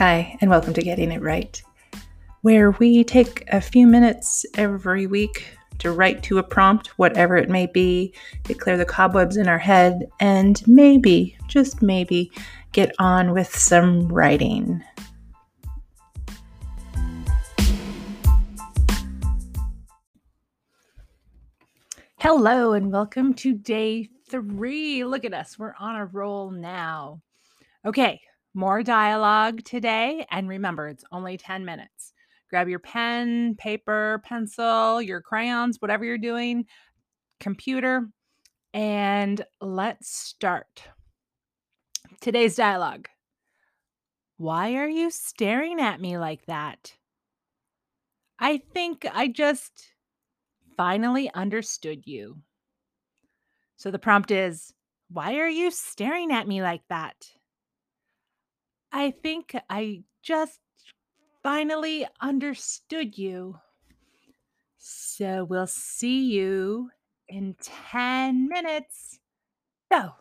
Hi, and welcome to Getting It Right, where we take a few minutes every week to write to a prompt, whatever it may be, to clear the cobwebs in our head, and maybe, just maybe, get on with some writing. Hello, and welcome to day three. Look at us, we're on a roll now. Okay, more dialogue today. And remember, it's only 10 minutes. Grab your pen, paper, pencil, your crayons, whatever you're doing, computer, and let's start. Today's dialogue Why are you staring at me like that? I think I just finally understood you. So the prompt is Why are you staring at me like that? I think I just finally understood you. So we'll see you in 10 minutes. Go.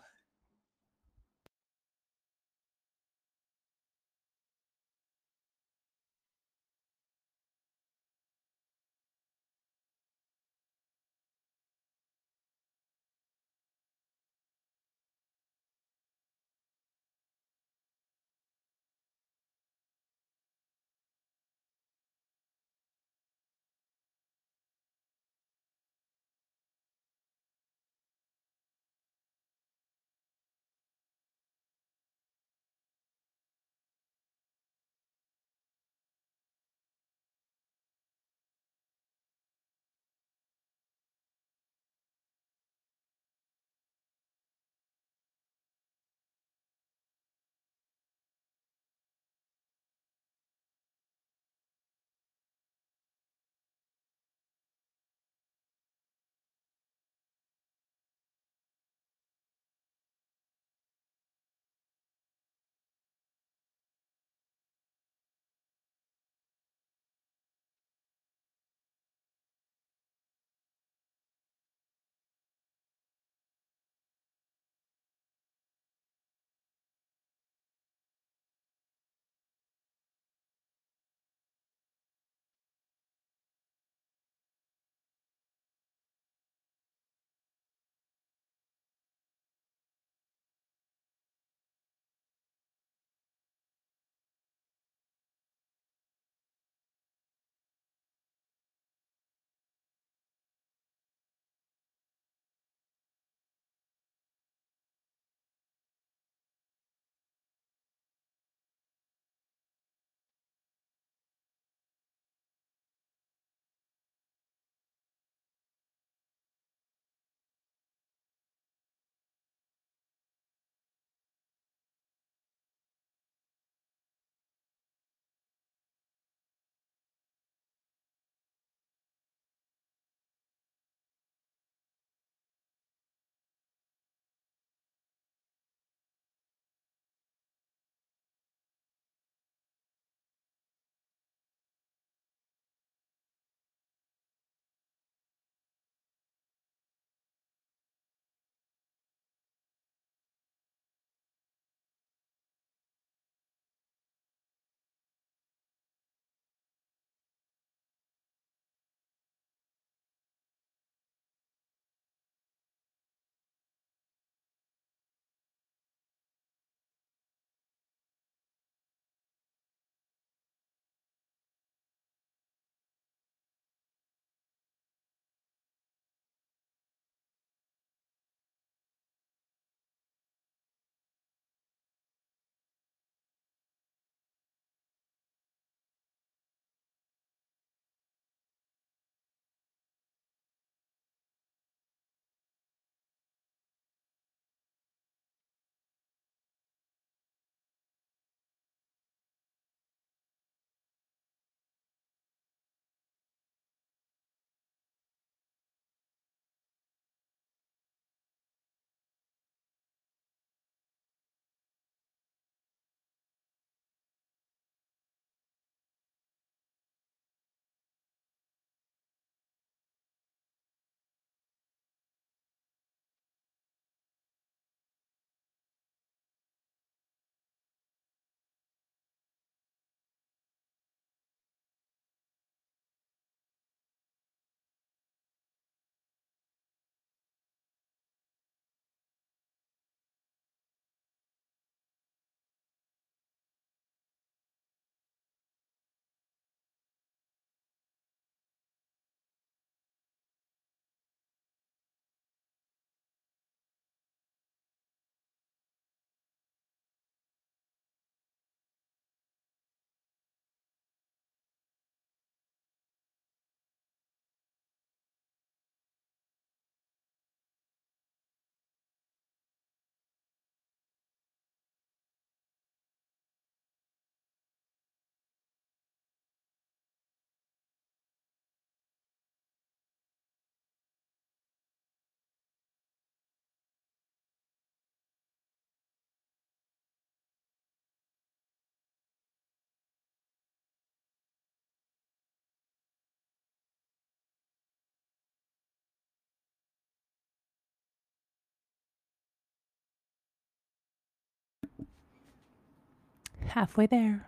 Halfway there.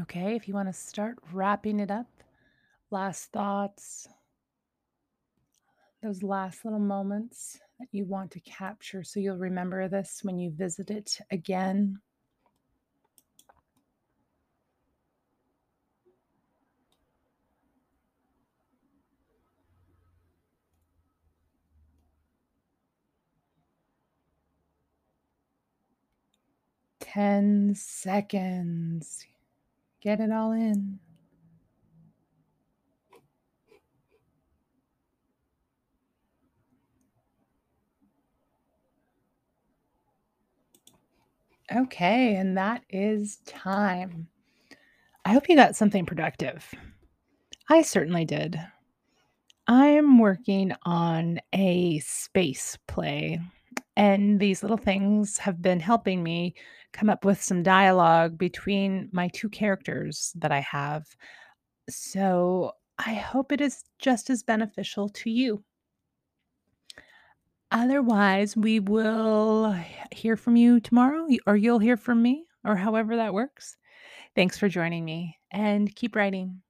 Okay, if you want to start wrapping it up, last thoughts, those last little moments that you want to capture so you'll remember this when you visit it again. Ten seconds. Get it all in. Okay, and that is time. I hope you got something productive. I certainly did. I'm working on a space play, and these little things have been helping me come up with some dialogue between my two characters that I have. So I hope it is just as beneficial to you. Otherwise, we will hear from you tomorrow, or you'll hear from me, or however that works. Thanks for joining me, and keep writing.